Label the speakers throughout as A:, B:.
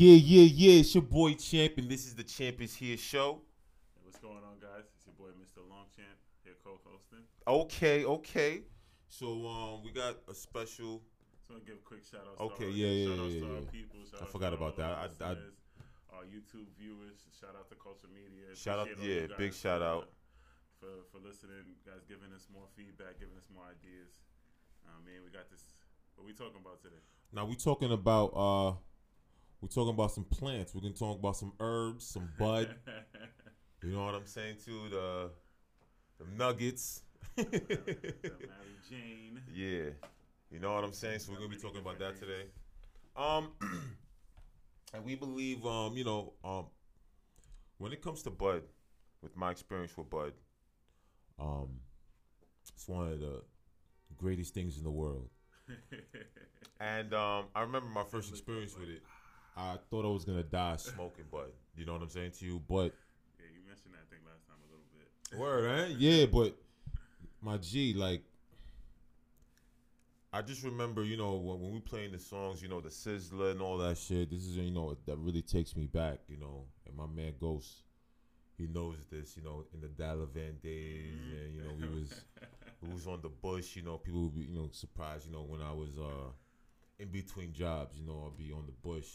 A: Yeah, yeah, yeah. It's your boy Champ, and this is the Champ is Here show.
B: Hey, what's going on, guys? It's your boy Mr. Longchamp here co-hosting.
A: Okay, okay. So um, we got a special.
B: I just want to give a quick shout out.
A: Okay, yeah, yeah,
B: shout
A: yeah,
B: to our
A: yeah.
B: people. Shout
A: I forgot
B: to
A: about that.
B: our
A: I- I-
B: our YouTube viewers. Shout out to Culture Media.
A: Shout out- yeah, big shout out.
B: for for listening. Guys, giving us more feedback, giving us more ideas. I mean, we got this. What we talking about today?
A: Now we talking about uh, we talking about some plants. We're gonna talk about some herbs, some bud. you know what I'm saying too? The the nuggets.
B: The Mary Jane.
A: Yeah, you know what I'm saying. So we're gonna be talking about that today. Um, and we believe, um, you know, um, when it comes to bud, with my experience with bud, um, it's one of the greatest things in the world. And um, I remember my first experience with it. I thought I was gonna die smoking bud. You know what I'm saying to you, but
B: Yeah, you mentioned that thing last time a little bit.
A: Word, eh? Yeah, but my G, like, I just remember, you know, when, when we playing the songs, you know, the Sizzler and all that shit. This is, you know, that really takes me back, you know. And my man Ghost, he knows this, you know, in the Dalavan days, and you know, we was we was on the bush, you know. People would be, you know, surprised, you know, when I was uh in between jobs, you know, I'd be on the bush,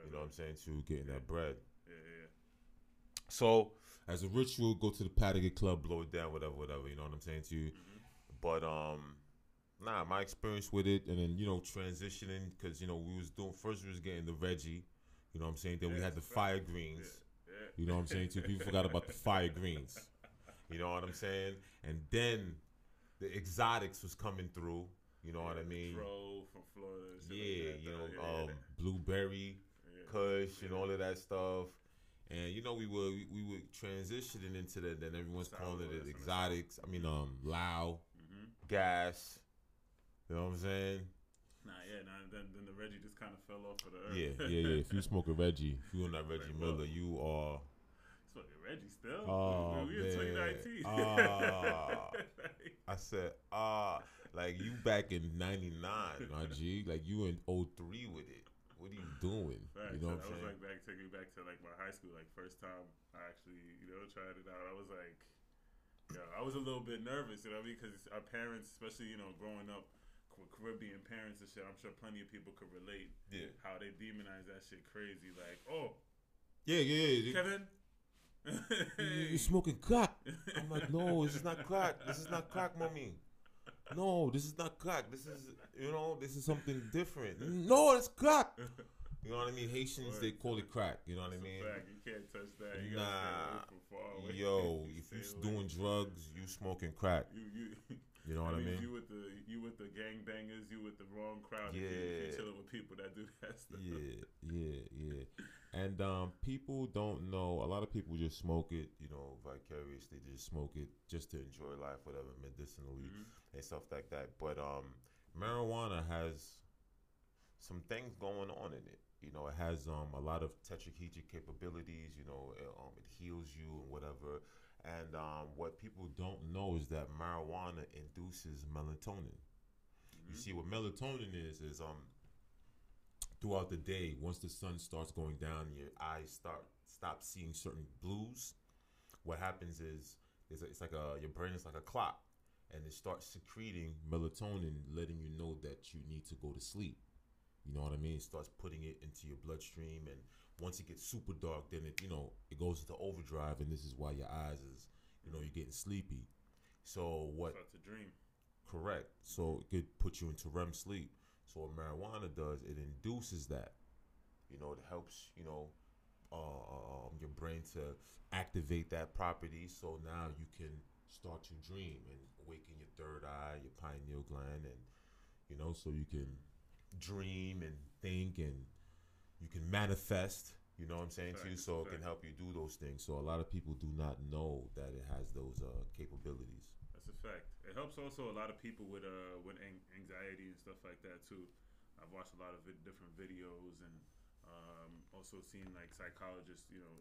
B: Word,
A: you know what I'm saying, too, getting that bread.
B: Yeah, yeah,
A: So as a ritual, go to the Patagon Club, blow it down, whatever, whatever. You know what I'm saying to you.
B: Mm-hmm.
A: But um, nah, my experience with it, and then you know transitioning because you know we was doing first we was getting the veggie. You know what I'm saying. Then we had the fire greens.
B: yeah. yeah.
A: You know what I'm saying too. People forgot about the fire greens. You know what I'm saying. And then the exotics was coming through. You know what I mean.
B: Pro from Florida.
A: Yeah,
B: like that,
A: you know, um, blueberry.
B: Yeah,
A: Kush and all of that stuff. And you know we were we, we were transitioning into that. Then everyone's calling it exotics. I mean, um, Lao,
B: hmm
A: gas. You know what I'm saying?
B: Nah, yeah, nah. Then, then the Reggie just kind of fell off of the earth.
A: Yeah, yeah, yeah. If you smoke a Reggie, if you on that Reggie Miller, you are.
B: Smoking Reggie still.
A: Oh,
B: we, we in 2019.
A: Ah. I said, ah, like you back in '99, my G. Like you in 03 with it. What are you doing? You know
B: that
A: what I'm
B: was
A: saying?
B: like back taking me back to like my high school, like first time I actually, you know, tried it out. I was like, yeah, I was a little bit nervous, you know, because our parents, especially you know, growing up with Caribbean parents and shit, I'm sure plenty of people could relate
A: Yeah,
B: how they demonize that shit crazy. Like, oh,
A: yeah, yeah. yeah.
B: Kevin.
A: You're smoking crack? I'm like, no, this is not crack. This is not crack, mommy. No, this is not crack. This is, you know, this is something different. No, it's crack. You know what I mean? Haitians they call it crack. You know what I
B: It's a
A: mean?
B: fact. You can't touch that. You
A: Nah.
B: gotta stay away from far away.
A: Yo, if
B: Stay
A: you
B: away.
A: doing drugs, you smoking crack.
B: you you.
A: You know what I
B: that means
A: mean?
B: You with the you with the gangbangers, you with the wrong crowd. you- if
A: Yeah.
B: you chilling with people that do that stuff.
A: Yeah, yeah, yeah. And um, people don't know. A lot of people just smoke it, you know, vicarious. They just smoke it just to enjoy life, whatever, medicinally
B: Mhm.
A: and stuff like that. But um, marijuana has some things going on in it. You know, it has um a lot of tetrahedric capabilities. You know, it, um, it heals you and whatever. And um, what people don't know is that marijuana induces melatonin. You see, what melatonin is is um throughout the day, once the sun starts going down, your eyes start stop seeing certain blues. What happens is it's, it's like a your brain is like a clock, and it starts secreting melatonin, letting you know that you need to go to sleep. You know what I mean? It starts putting it into your bloodstream, and once it gets super dark, then it you know it goes into overdrive, and this is why your eyes is you know you're getting sleepy. So what
B: to dream.
A: Correct. So it could put you into REM sleep. So what marijuana does, it induces that. You know, it helps, you know, uh, um, your brain to activate that property. So now you can start to dream and awaken your third eye, your pineal gland, and, you know, so you can dream and think and you can manifest. You know what I'm saying to you? So it can help you do those things. So a lot of people do not know that it has those uh, capabilities.
B: That's a fact. It helps also a lot of people with uh with an- anxiety and stuff like that too. I've watched a lot of vid- different videos and um, also seen like psychologists, you know,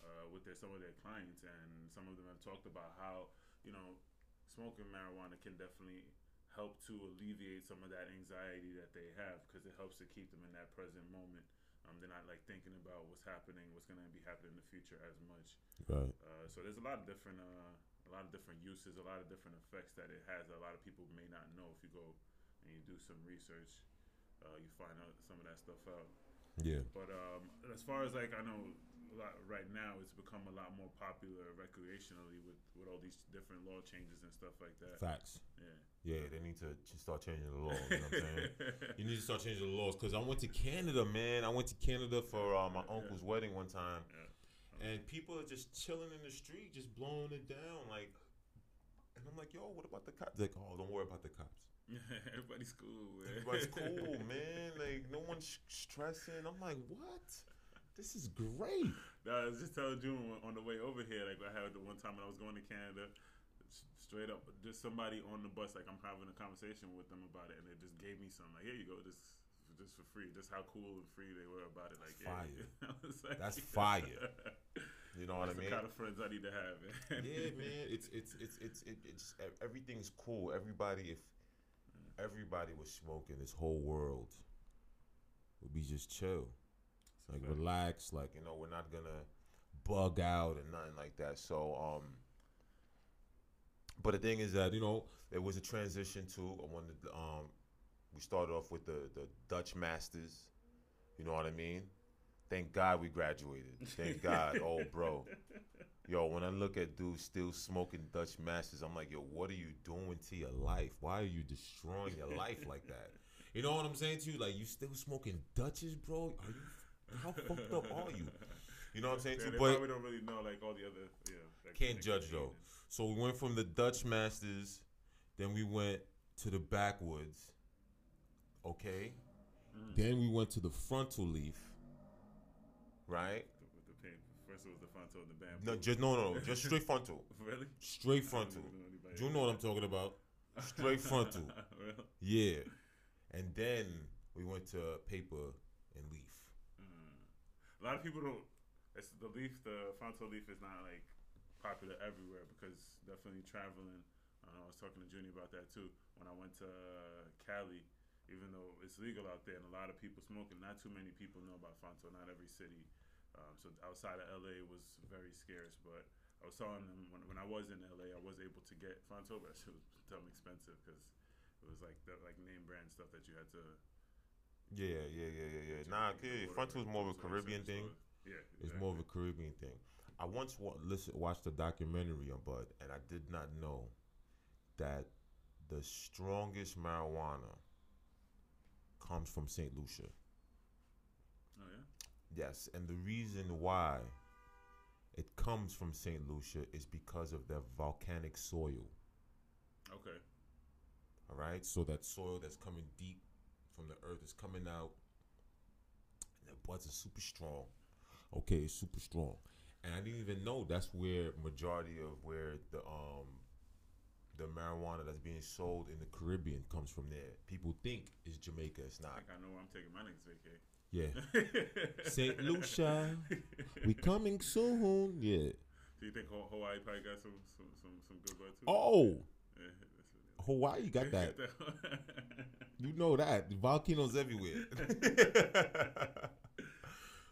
B: uh, with their some of their clients, and some of them have talked about how you know smoking marijuana can definitely help to alleviate some of that anxiety that they have because it helps to keep them in that present moment. Um, they're not like thinking about what's happening, what's going to be happening in the future as much.
A: Right.
B: Uh, so there's a lot of different, uh, a lot of different uses, a lot of different effects that it has. that A lot of people may not know if you go and you do some research. Uh, you find out some of that stuff out.
A: Yeah.
B: But um, as far as like I know, a lot, right now it's become a lot more popular recreationally with, with all these different law changes and stuff like that.
A: Facts.
B: Yeah.
A: Yeah, they need to start changing the laws. You know what I'm saying? you need to start changing the laws because I went to Canada, man. I went to Canada for uh, my uncle's wedding one time,
B: Yeah.
A: And people are just chilling in the street, just blowing it down, like. And I'm like, yo, what about the cops? Like, oh, don't worry about the cops.
B: Everybody's cool. Man.
A: Everybody's cool, man. Like, no one's stressing. I'm like, what? This is great.
B: Nah, I was just telling June on the way over here. Like I had the one time when I was going to Canada, straight up, just somebody on the bus. Like I'm having a conversation with them about it, and they just gave me some. Like here you go, just just for free. Just how cool and free they were about it. Like
A: fire.
B: Yeah. Like,
A: That's fire. You know what I mean?
B: the kind of friends I need to have. Man.
A: yeah, man. It's it's it's it's it's everything's cool. Everybody, if everybody was smoking, this whole world would be just chill, like
B: fact.
A: relax. Like you know, we're not gonna bug out and nothing like that. So, um, but the thing is that you know it was a transition to when the, um we started off with the the Dutch Masters. You know what I mean? Thank God we graduated. Thank God. Oh, bro. Yo, when I look at dudes still smoking Dutch Masters, I'm like, yo, what are you doing to your life? Why are you destroying your life like that? You know what I'm saying to you? Like, you still smoking Dutches, bro? Are you? How fucked up are you? You know what I'm saying
B: Yeah,
A: too? But
B: we don't really know like all the other. Yeah. Like,
A: can't judge though. So we went from the Dutch Masters, then we went to the backwoods. Okay.
B: Mm.
A: Then we went to the frontal leaf. Right?
B: With the pain. First it was the frontal and the bamboo.
A: No, just no, no, no, just straight frontal.
B: really?
A: Straight frontal.
B: know
A: Do you know what I'm talking about? Straight frontal.
B: Well,
A: Yeah. And then we went to paper and leaf.
B: mm. A lot of people don't. It's the leaf, the frontal leaf is not like popular everywhere because definitely traveling. Uh, I was talking to Junior about that too. When I went to Cali, even though it's legal out there and a lot of people smoking, not too many people know about frontal. Not every city. Um, so outside of LA was very scarce, but I was telling them when, when I was in LA, I was able to get frontal, but it was dumb expensive because it was like the like name brand stuff that you had to
A: Yeah, yeah, yeah, yeah, yeah. Nah,
B: or
A: frontal is more of a Caribbean thing.
B: Yeah,
A: It's more of a Caribbean thing. I once wa- listen, watched a documentary on Bud, and I did not know that the strongest marijuana comes from St. Lucia.
B: Oh yeah.
A: Yes, and the reason why it comes from St. Lucia is because of their volcanic soil.
B: Okay.
A: All right, so that soil that's coming deep from the earth is coming out, and the buds are super strong. Okay, super strong, and I didn't even know that's where majority of where the um the marijuana that's being sold in the Caribbean comes from there. People think it's Jamaica. It's
B: I
A: not.
B: think I know where I'm taking my next vacation.
A: Yeah, St. Lucia, we coming soon. Yeah.
B: Do you think Hawaii probably got some some some, some good bud too?
A: Oh,
B: Yeah,
A: Hawaii got that. You know that volcanoes everywhere.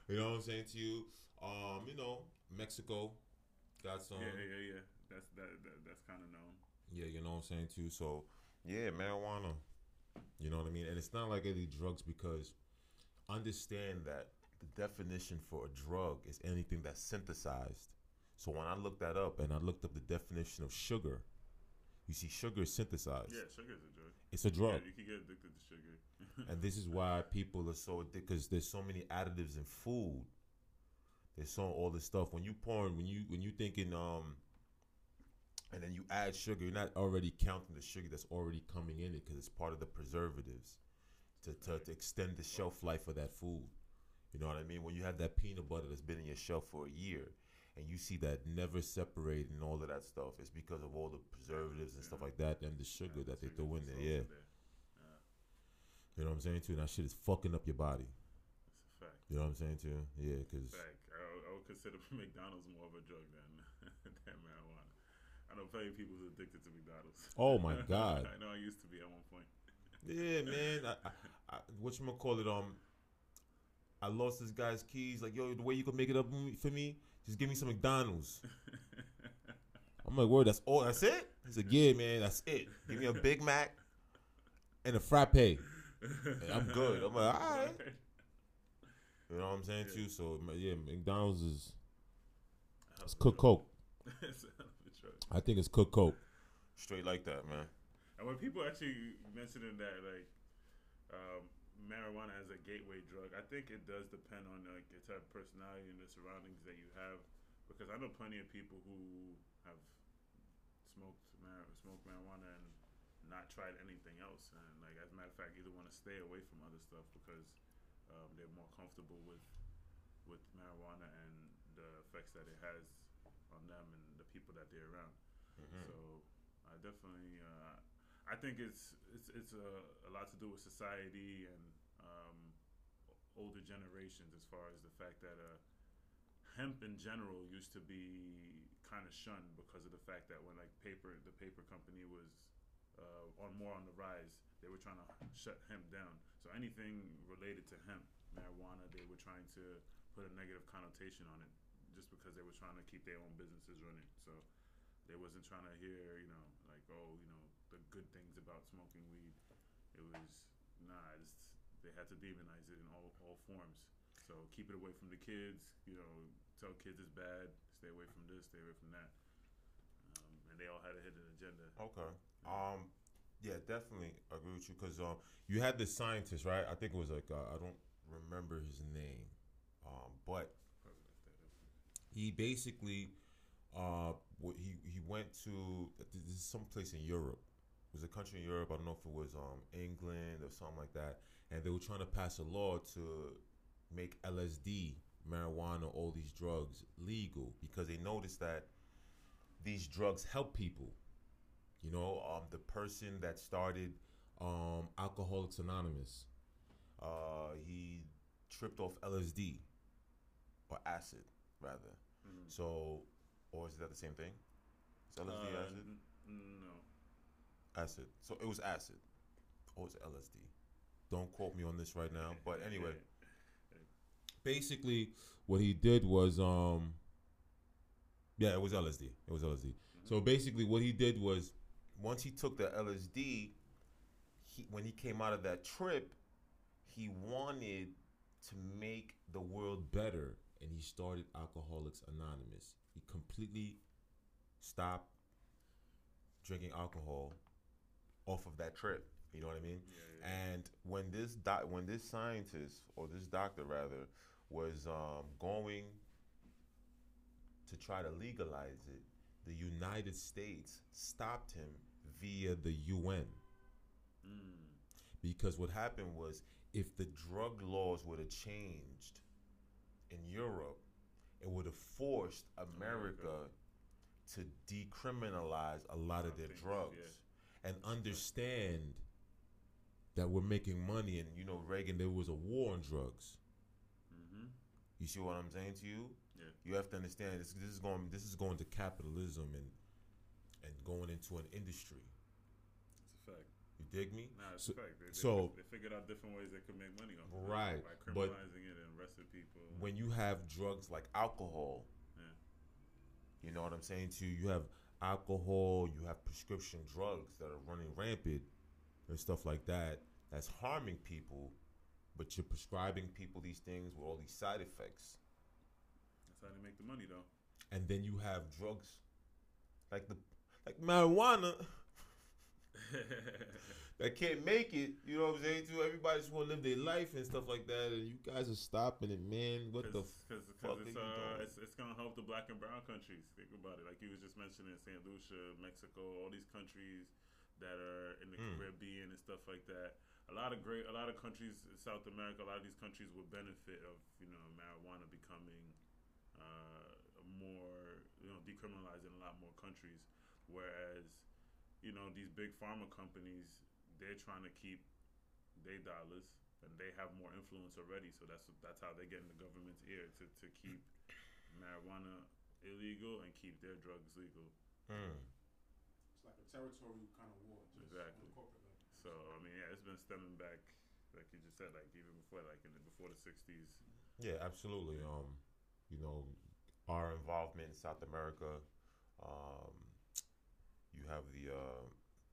A: you know what I'm saying to you? Um, you know, Mexico got some.
B: yeah, yeah, yeah. That's that, that that's kind of known.
A: Yeah, you know what I'm saying too. So, yeah, marijuana. You know what I mean? And it's not like any drugs because understand that the definition for a drug is anything that's synthesized. So when I looked that up and I looked up the definition of sugar, you see, sugar is synthesized.
B: Yeah, sugar is a drug.
A: It's a drug.
B: Yeah, you can get addicted to sugar.
A: and this is why people are so addicted because there's so many additives in food. There's so all this stuff when you pouring when you when you thinking um, and then you add sugar, you're not already counting the sugar that's already coming in it because it's part of the preservatives to, to to extend the shelf life of that food. You know what I mean? When you have that peanut butter that's been in your shelf for a year. And you see that never separate and all of that stuff. It's because of all the preservatives and stuff like that, and the sugar that they throw in there. Yeah, you know what I'm saying too. And that shit is fucking up your body.
B: That's a fact.
A: You know what I'm saying too? Yeah, because
B: I, I would consider McDonald's more of a drug than than marijuana. I know plenty of people who's addicted to McDonald's.
A: Oh, my God.
B: I know I used to be at one point.
A: yeah, man. I, I, I, what you gonna call it? Um, I lost this guy's keys. Like, yo, the way you can make it up for me, just give me some McDonald's. I'm like, word, that's all. That's it. He's like, yeah, man, that's it. Give me a Big Mac and a frappe. And I'm good. I'm like, all right. You know what I'm saying
B: Yeah.
A: too? So yeah, McDonald's is it's
B: of a
A: cooked
B: drug.
A: coke. I think it's cooked coke. Straight like that, man.
B: And when people actually mentioning that, like um, marijuana as a gateway drug, I think it does depend on like the type of personality and the surroundings that you have. Because I know plenty of people who have smoked mar- smoked marijuana and not tried anything else, and like as a matter of fact, either want to stay away from other stuff because um, they're more comfortable with with marijuana and the effects that it has on them and the people that they're around.
A: Mhm.
B: So I definitely, uh, I think it's it's it's a, a lot to do with society and um, older generations as far as the fact that uh, hemp in general used to be kind of shunned because of the fact that when like paper the paper company was uh, on more on the rise, they were trying to shut hemp down. So anything related to hemp, marijuana, they were trying to put a negative connotation on it just because they were trying to keep their own businesses running. So they wasn't trying to hear, you know, like oh, you know, the good things about smoking weed. It was nah, it's, they had to demonize it in all all forms. So keep it away from the kids. You know, tell kids it's bad. Stay away from this. Stay away from that. Um, and they all had a hidden agenda.
A: Okay. Um. Yeah, definitely agree with you because um, you had this scientist, right? I think it was like uh, I don't remember his name, um, but
B: Probably left that up.
A: He basically uh he he went to this is someplace in Europe. It was a country in Europe. I don't know if it was um England or something like that, and they were trying to pass a law to make LSD, marijuana, all these drugs legal because they noticed that these drugs help people. You know, um, the person that started um, Alcoholics Anonymous, uh, he tripped off LSD or acid, rather.
B: Mhm.
A: So, or is that the same thing? Is LSD
B: Uh,
A: acid?
B: n- no.
A: Acid. So it was acid. Or it's LSD. Don't quote me on this right now. But anyway, basically, what he did was, um, yeah, it was LSD. It was LSD. So basically, what he did was, once he took the LSD, he when he came out of that trip, he wanted to make the world better, and he started Alcoholics Anonymous. He completely stopped drinking alcohol off of that trip. You know what I mean?
B: Yeah, yeah.
A: And when this doc, when this scientist or this doctor rather was um, going to try to legalize it, the United States stopped him via the UN
B: Mm.
A: because what happened was if the drug laws would have changed in Europe, it would have forced America to decriminalize a lot of their drugs
B: yeah.
A: and understand that we're making money. And you know, Reagan, there was a war on drugs.
B: Mm-hmm.
A: You see what I'm saying to you?
B: Yeah.
A: You have to understand this. This is going. This is going to capitalism and and going into an industry.
B: It's a fact.
A: You dig me?
B: Nah, it's
A: So-
B: fact. They, they,
A: so-
B: they figured out different ways they could make money off of it
A: Right,
B: by
A: but
B: criminalizing it and arresting people.
A: When you have drugs like alcohol,
B: Yeah.
A: you know what I'm saying to you. You have alcohol. You have prescription drugs that are running rampant and stuff like that. That's harming people, but you're prescribing people these things with all these side effects.
B: That's how they make the money, though.
A: and then you have drugs like the like marijuana that can't make it. You know what I'm saying? Too everybody just want to live their life and stuff like that, and you guys are stopping it, man. What the?
B: Because
A: fuck
B: it's, uh, it's, it's going to help the black and brown countries. Think about it. Like you was just mentioning St. Lucia, Mexico, all these countries that are in the
A: Mm.
B: Caribbean and stuff like that. A lot of great, a lot of countries in South America, a lot of these countries would benefit of you know marijuana becoming uh, more you know decriminalized in a lot more countries. Whereas you know these big pharma companies, they're trying to keep their dollars and they have more influence already. So that's that's how they get in the government's ear to, to keep marijuana illegal and keep their drugs legal.
A: Mm.
C: It's like a territorial kind of war. Just
B: Exactly.
C: On a corporate level.
B: So I mean, yeah, it's been stemming back like you just said, like even before, like in the, before the '60s.
A: Yeah, absolutely. Um, you know, our involvement in South America. Um, you have the uh,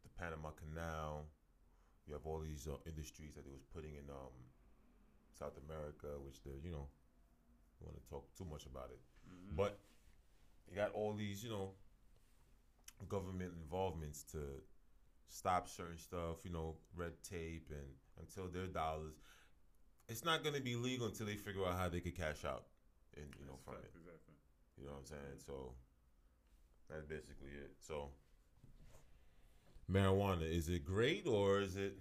A: the Panama Canal. You have all these uh, industries that they was putting in um, South America, which they you know want to talk too much about it,
B: Mhm.
A: but you got all these you know government involvements to stop certain stuff. You know, red tape and until their dollars. It's not going to be legal until they figure out how they could cash out, and you know
B: That's
A: from it.
B: exactly.
A: You know what I'm saying? So that's basically it. So marijuana is it great or is it?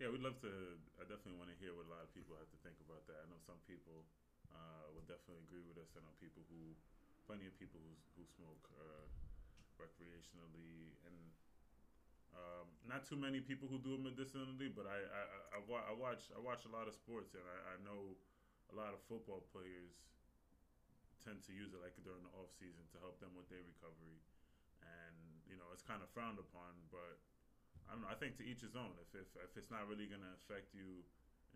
B: Yeah, we'd love to. I definitely want to hear what a lot of people have to think about that. I know some people uh, will definitely agree with us. I know people who, plenty of people who who smoke uh, recreationally, and um, not too many people who do it medicinally. But I I, I, I, wa- I watch I watch a lot of sports, and I, I know a lot of football players tend to use it like during the off season to help them with their recovery, you know it's kind of frowned upon, but. I don't know. I think to each his own. If if, if it's not really going to affect you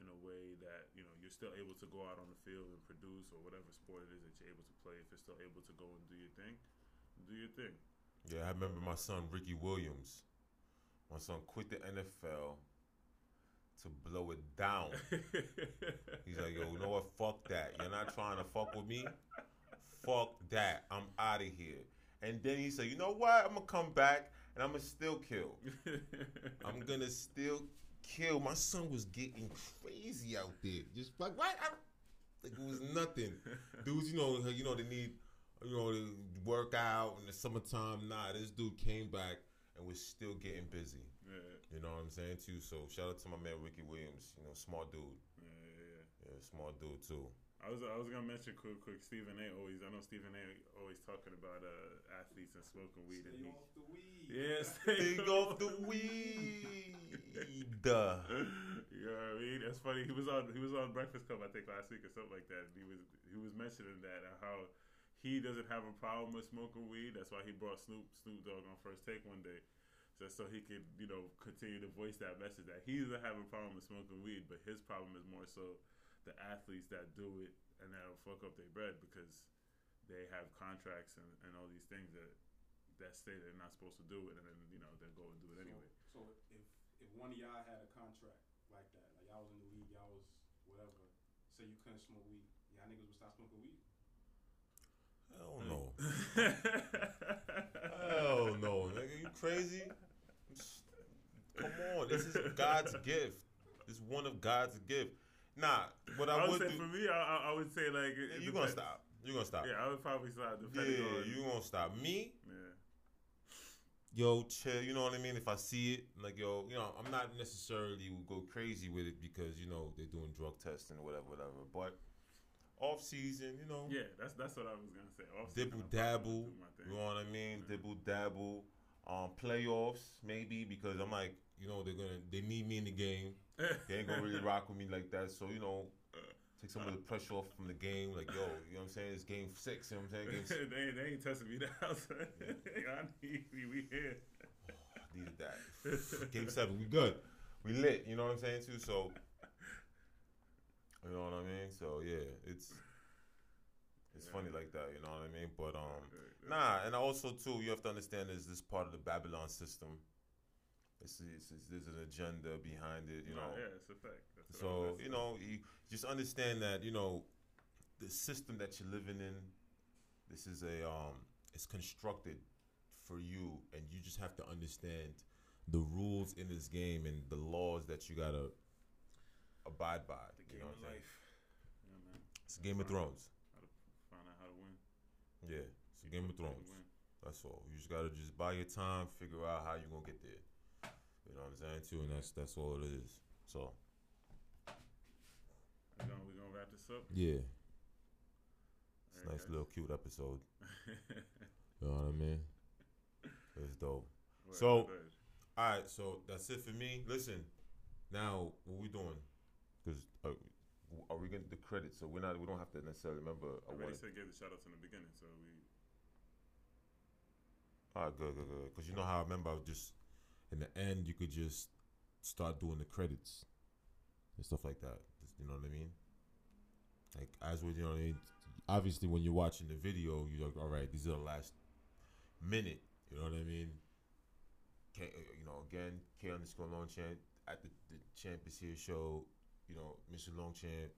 B: in a way that you know you're still able to go out on the field and produce or whatever sport it is that you're able to play, if you're still able to go and do your thing, do your thing.
A: Yeah, I remember my son Ricky Williams. My son quit the NFL to blow it down. He's like, yo, you know what? Fuck that. You're not trying to fuck with me. Fuck that. I'm out of here. And then he said, you know what? I'm gonna come back and I'm gonna still kill. I'm gonna still kill. My son was getting crazy out there. Just like what? I, like it was nothing. Dudes, you know, you know they need, you know, to work out in the summertime. Nah, this dude came back and was still getting busy.
B: yeah,
A: You know what I'm saying too. So shout out to my man Ricky Williams. You know, smart dude.
B: yeah, yeah, yeah.
A: Yeah, smart dude too.
B: I was I was gonna mention quick quick Stephen A. Always I know Stephen A. always talking about uh, athletes and smoking weed and
C: Stay
B: he
C: the weed.
B: yeah
A: Take off the weed. Duh.
B: you know what I mean? That's funny. He was on he was on Breakfast Club I think last week or something like that. And he was he was mentioning that and how he doesn't have a problem with smoking weed. That's why he brought Snoop Snoop Dogg on First Take one day, just so he could you know continue to voice that message that he doesn't have a problem with smoking weed, but his problem is more so the athletes that do it and that'll fuck up their bread because they have contracts and, and all these things that that say they're not supposed to do it, and then you know they'll go and do it anyway.
C: So, so if if one of y'all had a contract like that, like y'all was in the league, y'all was whatever, say you couldn't smoke weed, y'all niggas would stop smoking weed.
A: Hell no. Hell no, nigga. You crazy? Come on. This is God's gift. This is one of God's gift. Nah, what I,
B: I
A: would
B: would say
A: do.
B: for me, I, I- I would say like it
A: you gonna stop. You are gonna stop.
B: Yeah, I would probably stop
A: Yeah,
B: depending on.
A: you gonna stop. Me,
B: yeah.
A: yo, chill. You know what I mean? If I see it, like yo, you know, I'm not necessarily will go crazy with it because you know they're doing drug testing or whatever, whatever. But off season, you know,
B: Yeah, that's that's what I was gonna say. Off
A: dibble
B: season, I probably
A: dabble.
B: would do my thing.
A: You know what I mean?
B: Yeah.
A: Dibble dabble. Um, playoffs maybe because I'm like, you know, they're gonna they need me in the game. They ain't gonna really rock with me like that. So you know, take some of the pressure off from the game. Like yo, you know what I'm saying? It's game six. You know what I'm saying? Game
B: they, ain't- they ain't testing me down. son. I need we, we here.
A: needed that. Game seven, we good. We lit. You know what I'm saying too. So, you know what I mean. So yeah, it's it's funny like that. You know what I mean. But um, nah, and also too, you have to understand is this part of the Babylon system. It's, it's, it's there's an agenda behind it. You
B: No,
A: know.
B: yeah, it's a fact. That's
A: So you know, you just understand that you know the system that you're living in. This is a um, it's constructed for you, and you just have to understand the rules in this game and the laws that you gotta abide by.
B: The
A: you
B: game
A: know
B: of
A: what
B: life. Yeah, man.
A: It's Game of Thrones.
B: Find out how to win.
A: Yeah, it's Game of
B: How
A: Thrones. That's all. You just gotta just buy your time, figure out how you're gonna get there. You know what I'm saying too, and that's that's all it is. So
B: We gonna we gonna wrap this up.
A: yeah, it's a nice little cute episode. You know what I mean? It's dope. So-. All right, so that's it for me. Listen, now what we doing? Because are, uh, are we getting the credit? So we're not. We don't have to necessarily remember.
B: I already said give the shout outs in the beginning, so we
A: All right, good, good, good. Because you know how I remember I was just in the end. You could just start doing the credits. and stuff like that. You know what I mean? Like as with you know, I mean? obviously when you're watching the video, you're like, all right, these are the last minute. You know what I mean? K, uh, you know, again, K underscore Longchamp at the, the Champ is here show. You know, Mr. Longchamp,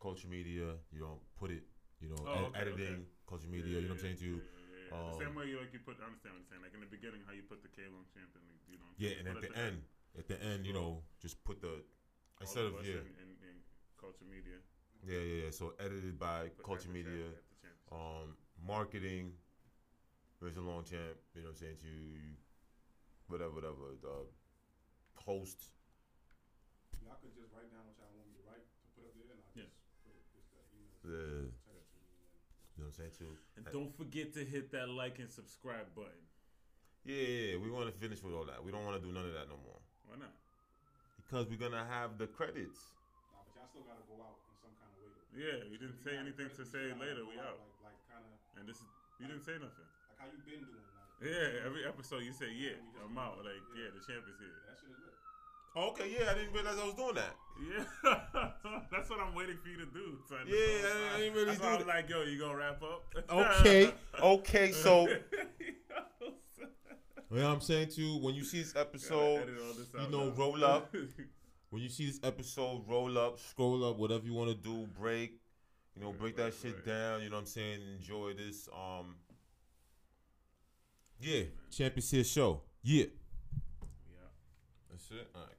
A: Culture Media. You know, put it. You know,
B: Oh,
A: ed-
B: okay,
A: editing, Culture Media. you know what I'm saying to you?
B: Yeah, yeah, yeah.
A: Um,
B: the same way you like you put. I understand what you're saying. Like in the beginning, how you put the K Longchamp and you know.
A: Yeah, and
B: put
A: at the end, at the end, you know, just put the
B: all
A: instead of
B: us
A: yeah,
B: in, in, in culture media.
A: yeah, yeah, yeah. So edited by
B: put
A: Culture Media.
B: champ- at the championship.
A: um, marketing, Mr. Longchamp, you know what I'm saying to you, whatever, whatever, the host.
C: Y'all could just write down what y'all want me to write to put up there, and I'll
B: Yeah.
C: just put it, just that email.
A: Yeah.
C: Text it to me, and then
A: You know what I'm saying too.
B: and don't forget to hit that like and subscribe button.
A: Yeah, yeah, yeah. we want to finish with all that. We don't want to do none of that no more
B: Why not?
A: because we're gonna have the credits.
C: Nah, but y'all still gotta go out in some kind of way. Though.
B: Yeah, you didn't say anything to say later. We out.
C: Like, like kind of
B: And this is you didn't say nothing.
C: like how you been doing. Like,
B: Yeah, every episode you say yeah, I'm out.
C: out.
B: Like
C: Yeah.
B: yeah, the champ is here.
C: that shit is lit.
A: Okay, yeah, I didn't realize I was doing that.
B: Yeah, that's what I'm waiting for you to do. son.
A: Yeah, I- I didn't really
B: That's
A: do
B: why I'm
A: that.
B: like, yo, you gonna wrap up?
A: Okay, okay, so you know what I'm saying too. When you see this episode,
B: this
A: you know,
B: now.
A: roll up. when you see this episode, roll up, scroll up, whatever you want to do, break, you know,
B: Right,
A: break that
B: right,
A: shit
B: right.
A: down. You know what I'm saying? Enjoy this. Um, yeah, Champ is Here show. Yeah,
B: yeah.
A: that's it. All right.